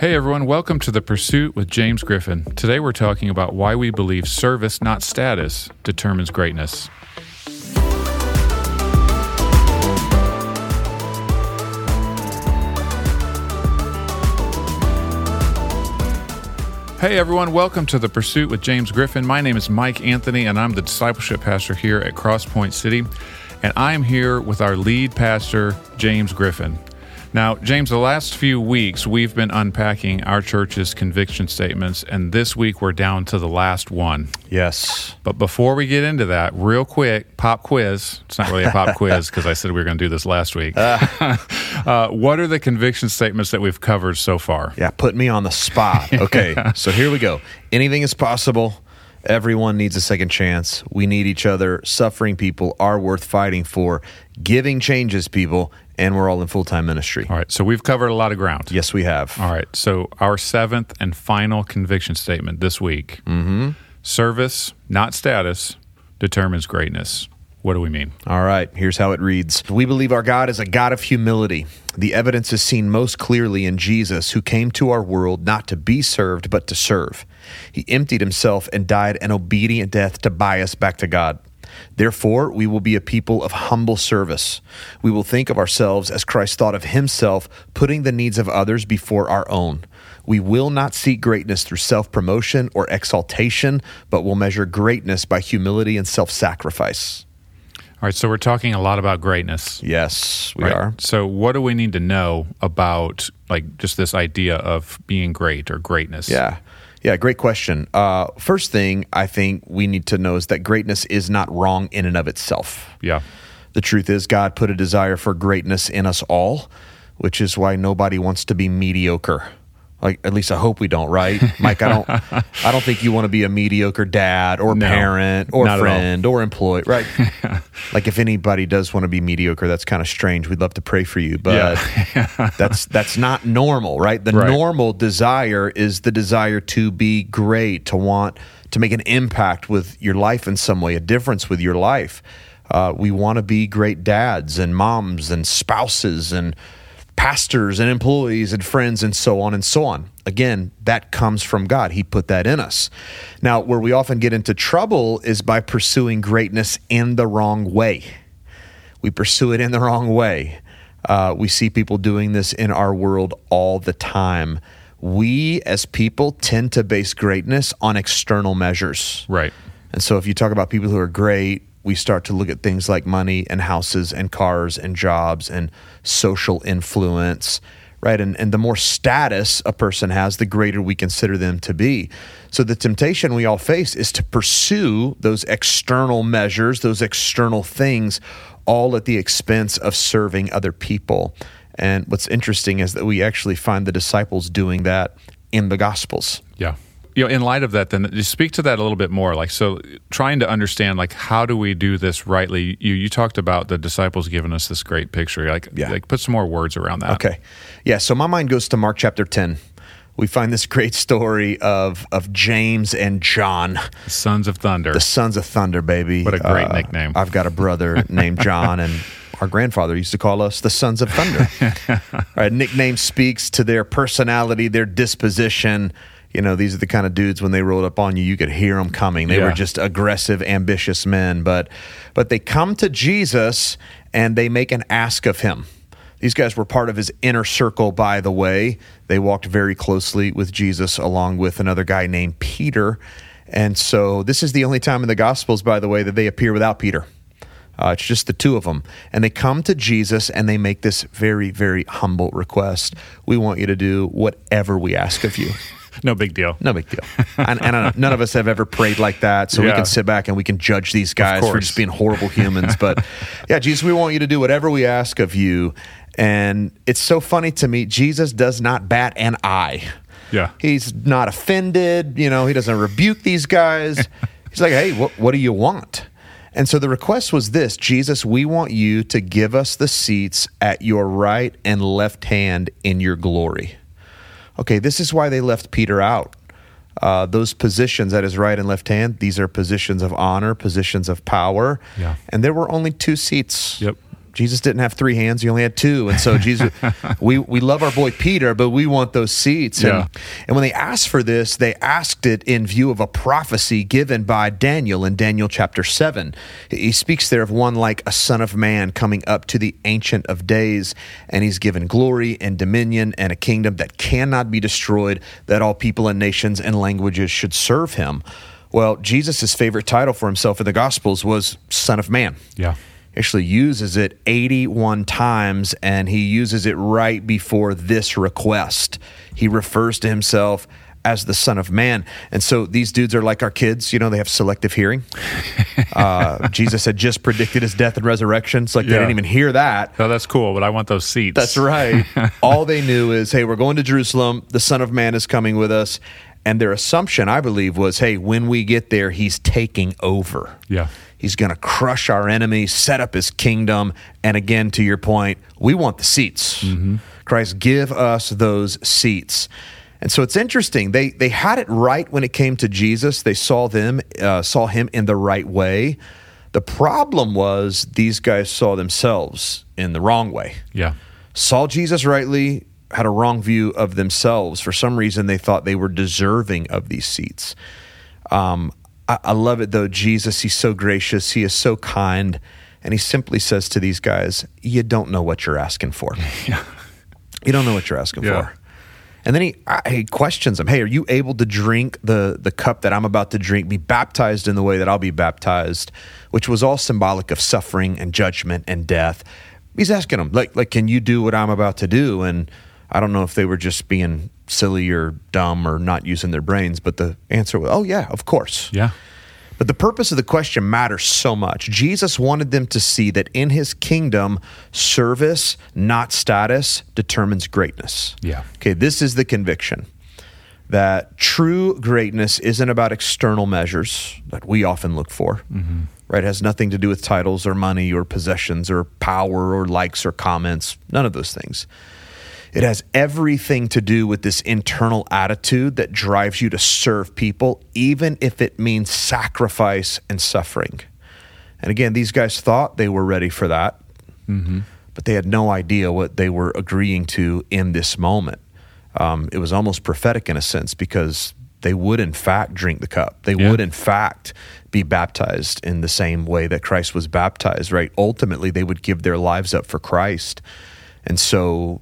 Hey everyone, welcome to The Pursuit with James Griffin. Today we're talking about why we believe service, not status, determines greatness. Hey everyone, welcome to The Pursuit with James Griffin. My name is Mike Anthony and I'm the discipleship pastor here at Crosspoint City. And I'm here with our lead pastor, James Griffin. Now, James, the last few weeks we've been unpacking our church's conviction statements, and this week we're down to the last one. Yes. But before we get into that, real quick, pop quiz. It's not really a pop quiz because I said we were going to do this last week. Uh, what are the conviction statements that we've covered so far? Yeah, put me on the spot. Okay, so here we go. Anything is possible. Everyone needs a second chance. We need each other. Suffering people are worth fighting for. Giving changes people, and we're all in full time ministry. All right, so we've covered a lot of ground. Yes, we have. All right, so our seventh and final conviction statement this week mm-hmm. service, not status, determines greatness. What do we mean? All right, here's how it reads We believe our God is a God of humility. The evidence is seen most clearly in Jesus, who came to our world not to be served, but to serve. He emptied himself and died an obedient death to buy us back to God. Therefore, we will be a people of humble service. We will think of ourselves as Christ thought of himself, putting the needs of others before our own. We will not seek greatness through self promotion or exaltation, but will measure greatness by humility and self sacrifice. All right, so we're talking a lot about greatness. Yes, we right? are. So, what do we need to know about, like, just this idea of being great or greatness? Yeah. Yeah, great question. Uh, first thing I think we need to know is that greatness is not wrong in and of itself. Yeah. The truth is, God put a desire for greatness in us all, which is why nobody wants to be mediocre. Like at least I hope we don't, right, Mike? I don't. I don't think you want to be a mediocre dad or No, parent or not at all. friend or employee, right? like if anybody does want to be mediocre, that's kind of strange. We'd love to pray for you, but that's that's not normal, right? The Right. normal desire is the desire to be great, to want to make an impact with your life in some way, a difference with your life. Uh, we want to be great dads and moms and spouses and pastors and employees and friends and so on and so on. Again, that comes from God. He put that in us. Now, where we often get into trouble is by pursuing greatness in the wrong way. We pursue it in the wrong way. Uh, we see people doing this in our world all the time. We, as people, tend to base greatness on external measures. Right. And so if you talk about people who are great, we start to look at things like money and houses and cars and jobs and social influence, right? And, and the more status a person has, the greater we consider them to be. So the temptation we all face is to pursue those external measures, those external things, all at the expense of serving other people. And what's interesting is that we actually find the disciples doing that in the Gospels. Yeah. You know, in light of that, then speak to that a little bit more. Like, so trying to understand, like, how do we do this rightly? You you talked about the disciples giving us this great picture. Like, Yeah. like put some more words around that. Okay. Yeah, so my mind goes to Mark chapter 10. We find this great story of of James and John, the Sons of Thunder. the sons of thunder, baby. Uh, What a great nickname. I've got a brother named John and our grandfather used to call us the sons of thunder. Right, nickname speaks to their personality, their disposition. You know, these are the kind of dudes when they rolled up on you, you could hear them coming. They Yeah. were just aggressive, ambitious men, but but they come to Jesus and they make an ask of him. These guys were part of his inner circle, by the way. They walked very closely with Jesus along with another guy named Peter. And so this is the only time in the Gospels, by the way, that they appear without Peter. Uh, it's just the two of them. And they come to Jesus and they make this very, very humble request. We want you to do whatever we ask of you. No big deal. No big deal. and, and uh, none of us have ever prayed like that. So we can sit back and we can judge these guys for just being horrible humans. But yeah, Jesus, we want you to do whatever we ask of you. And it's so funny to me, Jesus does not bat an eye. Yeah. He's not offended. You know, he doesn't rebuke these guys. He's like, hey, what, what do you want? And so the request was this Jesus, we want you to give us the seats at your right and left hand in your glory. Okay, this is why they left Peter out. Uh, those positions at his right and left hand, these are positions of honor, positions of power. Yeah. And there were only two seats. Yep. Jesus didn't have three hands; he only had two. And so Jesus, we we love our boy Peter, but we want those seats. Yeah. And, and when they asked for this, they asked it in view of a prophecy given by Daniel in Daniel chapter seven. He speaks there of one like a son of man coming up to the ancient of days, and he's given glory and dominion and a kingdom that cannot be destroyed. That all people and nations and languages should serve him. Well, Jesus' favorite title for himself in the Gospels was Son of Man Yeah. Actually uses it 81 times and he uses it right before this request. He refers to himself as the Son of Man. And so these dudes are like our kids, you know, they have selective hearing. Uh, Jesus had just predicted his death and resurrection. It's like they didn't even hear that. Oh, that's cool, but I want those seats. That's right. All they knew is, hey, we're going to Jerusalem. The Son of Man is coming with us. And their assumption, I believe, was, hey, when we get there, he's taking over. Yeah. He's going to crush our enemies, set up his kingdom. And again, to your point, we want the seats. Christ, give us those seats. And so it's interesting. They they had it right when it came to Jesus. They saw them uh, saw him in the right way. The problem was these guys saw themselves in the wrong way Yeah. saw Jesus rightly, had a wrong view of themselves. For some reason, they thought they were deserving of these seats. Um, I, I love it though. Jesus, he's so gracious, he is so kind, and he simply says to these guys, "You don't know what you're asking for. Yeah. You don't know what you're asking Yeah. for." And then he, I- he questions them, "Hey, are you able to drink the the cup that I'm about to drink? Be baptized in the way that I'll be baptized?" Which was all symbolic of suffering and judgment and death. He's asking them, like, like, can you do what I'm about to do? And I don't know if they were just being silly or dumb or not using their brains, but the answer was, "Oh yeah, of course." Yeah. But the purpose of the question matters so much. Jesus wanted them to see that in his kingdom, service, not status, determines greatness. Yeah. Okay, this is the conviction that true greatness isn't about external measures that we often look for. Mm-hmm. Right? It has nothing to do with titles or money or possessions or power or likes or comments, none of those things. It has everything to do with this internal attitude that drives you to serve people, even if it means sacrifice and suffering. And again, these guys thought they were ready for that, but they had no idea what they were agreeing to in this moment. Um, it was almost prophetic in a sense because they would, in fact, drink the cup. They Yeah. would, in fact, be baptized in the same way that Christ was baptized, right? Ultimately, they would give their lives up for Christ. And so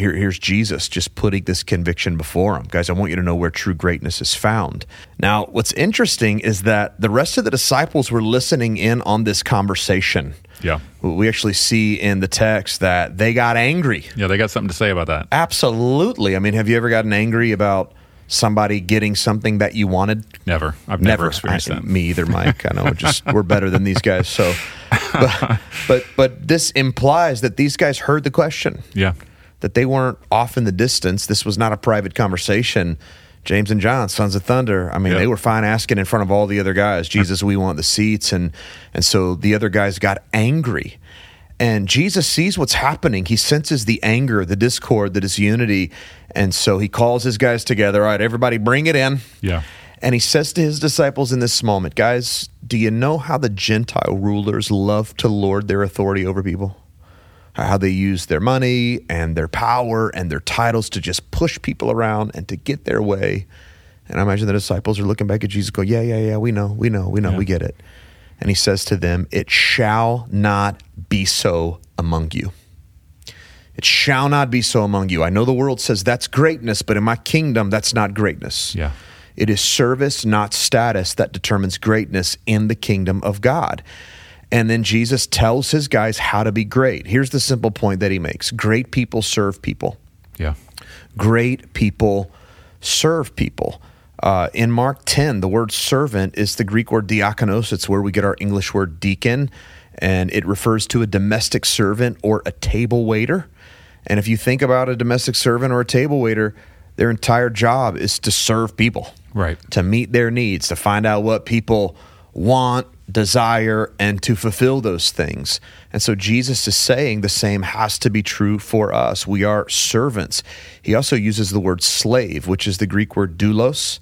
here, here's Jesus just putting this conviction before him. Guys, I want you to know where true greatness is found. Now, what's interesting is that the rest of the disciples were listening in on this conversation. Yeah. We actually see in the text that they got angry. Yeah. They got something to say about that. Absolutely. I mean, have you ever gotten angry about somebody getting something that you wanted? Never. I've never, experienced I- that. Me either, Mike. I know. Just we're better than these guys. So, but, but but this implies that these guys heard the question Yeah. That they weren't off in the distance. This was not a private conversation. James and John, sons of thunder. I mean, Yeah. they were fine asking in front of all the other guys, Jesus, we want the seats, and and so the other guys got angry. And Jesus sees what's happening. He senses the anger, the discord, the disunity, and so he calls his guys together. All right, everybody, bring it in. Yeah. And he says to his disciples in this moment, guys, do you know how the Gentile rulers love to lord their authority over people? Uh, how they use their money and their power and their titles to just push people around and to get their way. And I imagine the disciples are looking back at Jesus, go, Yeah, yeah, yeah, we know, we know, we know, Yeah. we get it. And he says to them, It shall not be so among you. It shall not be so among you. I know the world says that's greatness, but in my kingdom, that's not greatness. Yeah. It is service, not status, that determines greatness in the kingdom of God. And then Jesus tells his guys how to be great. Here's the simple point that he makes great people serve people, Yeah. great people serve people. Uh, in Mark 10, the word servant is the Greek word diakonos. It's where we get our English word deacon, and it refers to a domestic servant or a table waiter. And if you think about a domestic servant or a table waiter, their entire job is to serve people Right. to meet their needs, to find out what people want, desire, and to fulfill those things. And so Jesus is saying the same has to be true for us. We are servants. He also uses the word slave, which is the Greek word doulos.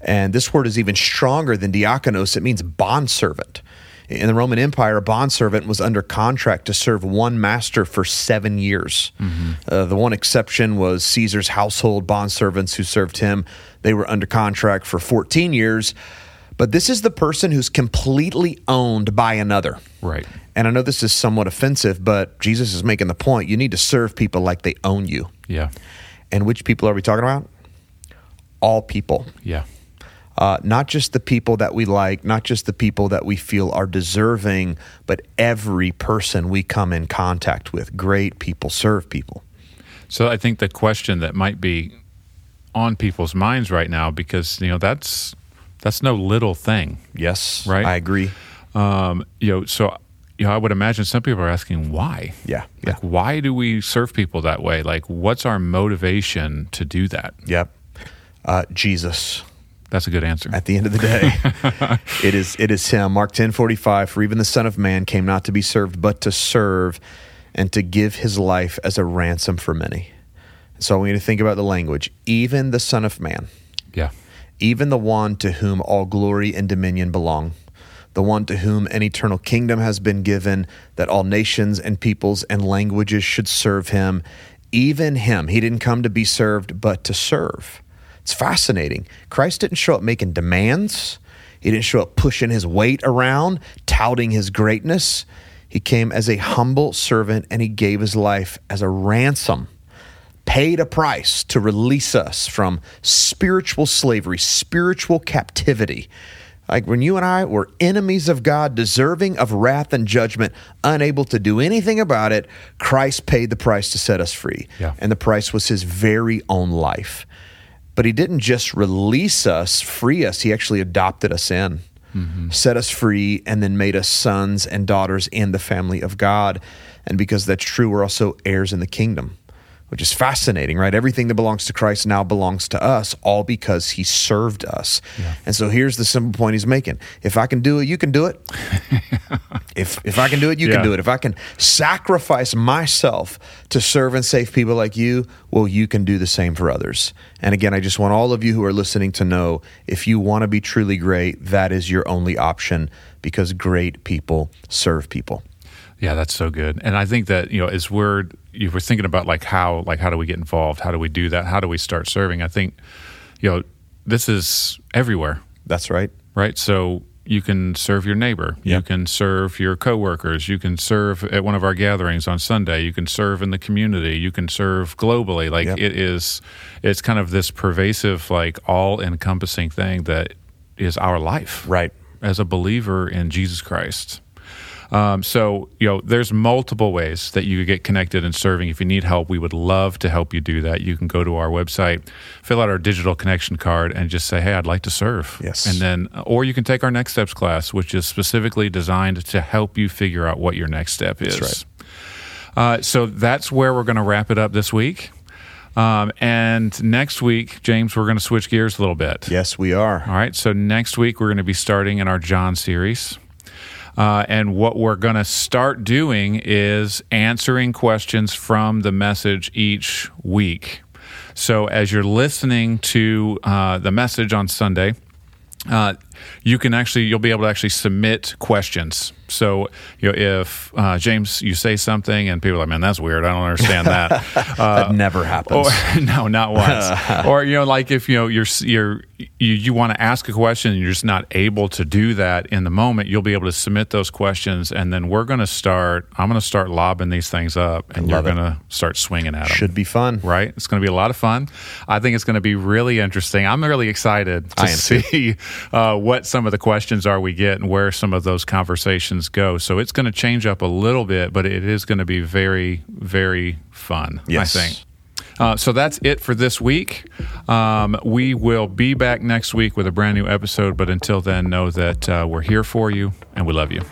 And this word is even stronger than diakonos. It means bondservant. In the Roman Empire, a bondservant was under contract to serve one master for seven years. Uh, the one exception was Caesar's household bondservants who served him. They were under contract for 14 years. But this is the person who's completely owned by another. Right. And I know this is somewhat offensive, but Jesus is making the point you need to serve people like they own you. Yeah. And which people are we talking about? All people. Yeah. Uh, not just the people that we like, not just the people that we feel are deserving, but every person we come in contact with. Great people serve people. So I think the question that might be on people's minds right now, because you know that's that's no little thing, Yes, Right. I agree. um, you know. So you know, I would imagine some people are asking why. Yeah, yeah, Like, why do we serve people that way? Like, what's our motivation to do that? yep. Uh, Jesus. That's a good answer. At the end of the day, it is it is him. Mark ten forty five. For even the Son of Man came not to be served, but to serve, and to give his life as a ransom for many. So we need to think about the language. Even the Son of Man, yeah. Even the one to whom all glory and dominion belong, the one to whom an eternal kingdom has been given, that all nations and peoples and languages should serve him. Even him, he didn't come to be served, but to serve. It's fascinating. Christ didn't show up making demands, he didn't show up pushing his weight around, touting his greatness. He came as a humble servant and he gave his life as a ransom paid a price to release us from spiritual slavery, spiritual captivity. Like when you and I were enemies of God, deserving of wrath and judgment, unable to do anything about it, Christ paid the price to set us free. Yeah. And the price was his very own life. But he didn't just release us, free us, he actually adopted us in, mm-hmm. set us free, and then made us sons and daughters in the family of God. And because that's true, we're also heirs in the kingdom which is fascinating, right? Everything that belongs to Christ now belongs to us, all because he served us. And so here's the simple point he's making. If I can do it, you can do it. if if I can do it, you Yeah. can do it. If I can sacrifice myself to serve and save people like you, well, you can do the same for others. And again, I just want all of you who are listening to know if you want to be truly great, that is your only option because great people serve people. Yeah, that's so good. And I think that, you know, as we're you were thinking about like how like how do we get involved? How do we do that? How do we start serving? I think, you know, this is everywhere, That's right. right? So you can serve your neighbor. You can serve your coworkers. You can serve at one of our gatherings on Sunday. You can serve in the community. You can serve globally. Like Yep. it is it's kind of this pervasive, like all encompassing thing that is our life. Right. as a believer in Jesus Christ. Um, so, you know, there's multiple ways that you could get connected and serving. If you need help, we would love to help you do that. You can go to our website, fill out our digital connection card, and just say, "Hey, I'd like to serve." Yes. And then, or you can take our next steps class, which is specifically designed to help you figure out what your next step is. right. Uh, so that's where we're going to wrap it up this week. Um, and next week, James, we're going to switch gears a little bit. Yes, we are. All right. So next week we're going to be starting in our John series. Uh, and what we're going to start doing is answering questions from the message each week. So as you're listening to uh, the message on Sunday, uh, you can actually you'll be able to actually submit questions. So you know if uh, James you say something and people are like man that's weird I don't understand that. Uh, that never happens. or no, not once. or you know, like if you know you're you're you, you want to ask a question and you're just not able to do that in the moment, you'll be able to submit those questions, and then we're going to start. I'm going to start lobbing these things up, and you're going to start swinging at them. Should be fun. Right, it's going to be a lot of fun. I think it's going to be really interesting. I'm really excited to I am too. see uh, what some of the questions are we get and where some of those conversations go. So it's going to change up a little bit, but it is going to be very, very fun. Yes. I think. Uh, so that's it for this week. Um, we will be back next week with a brand new episode, but until then, know that uh, we're here for you and we love you.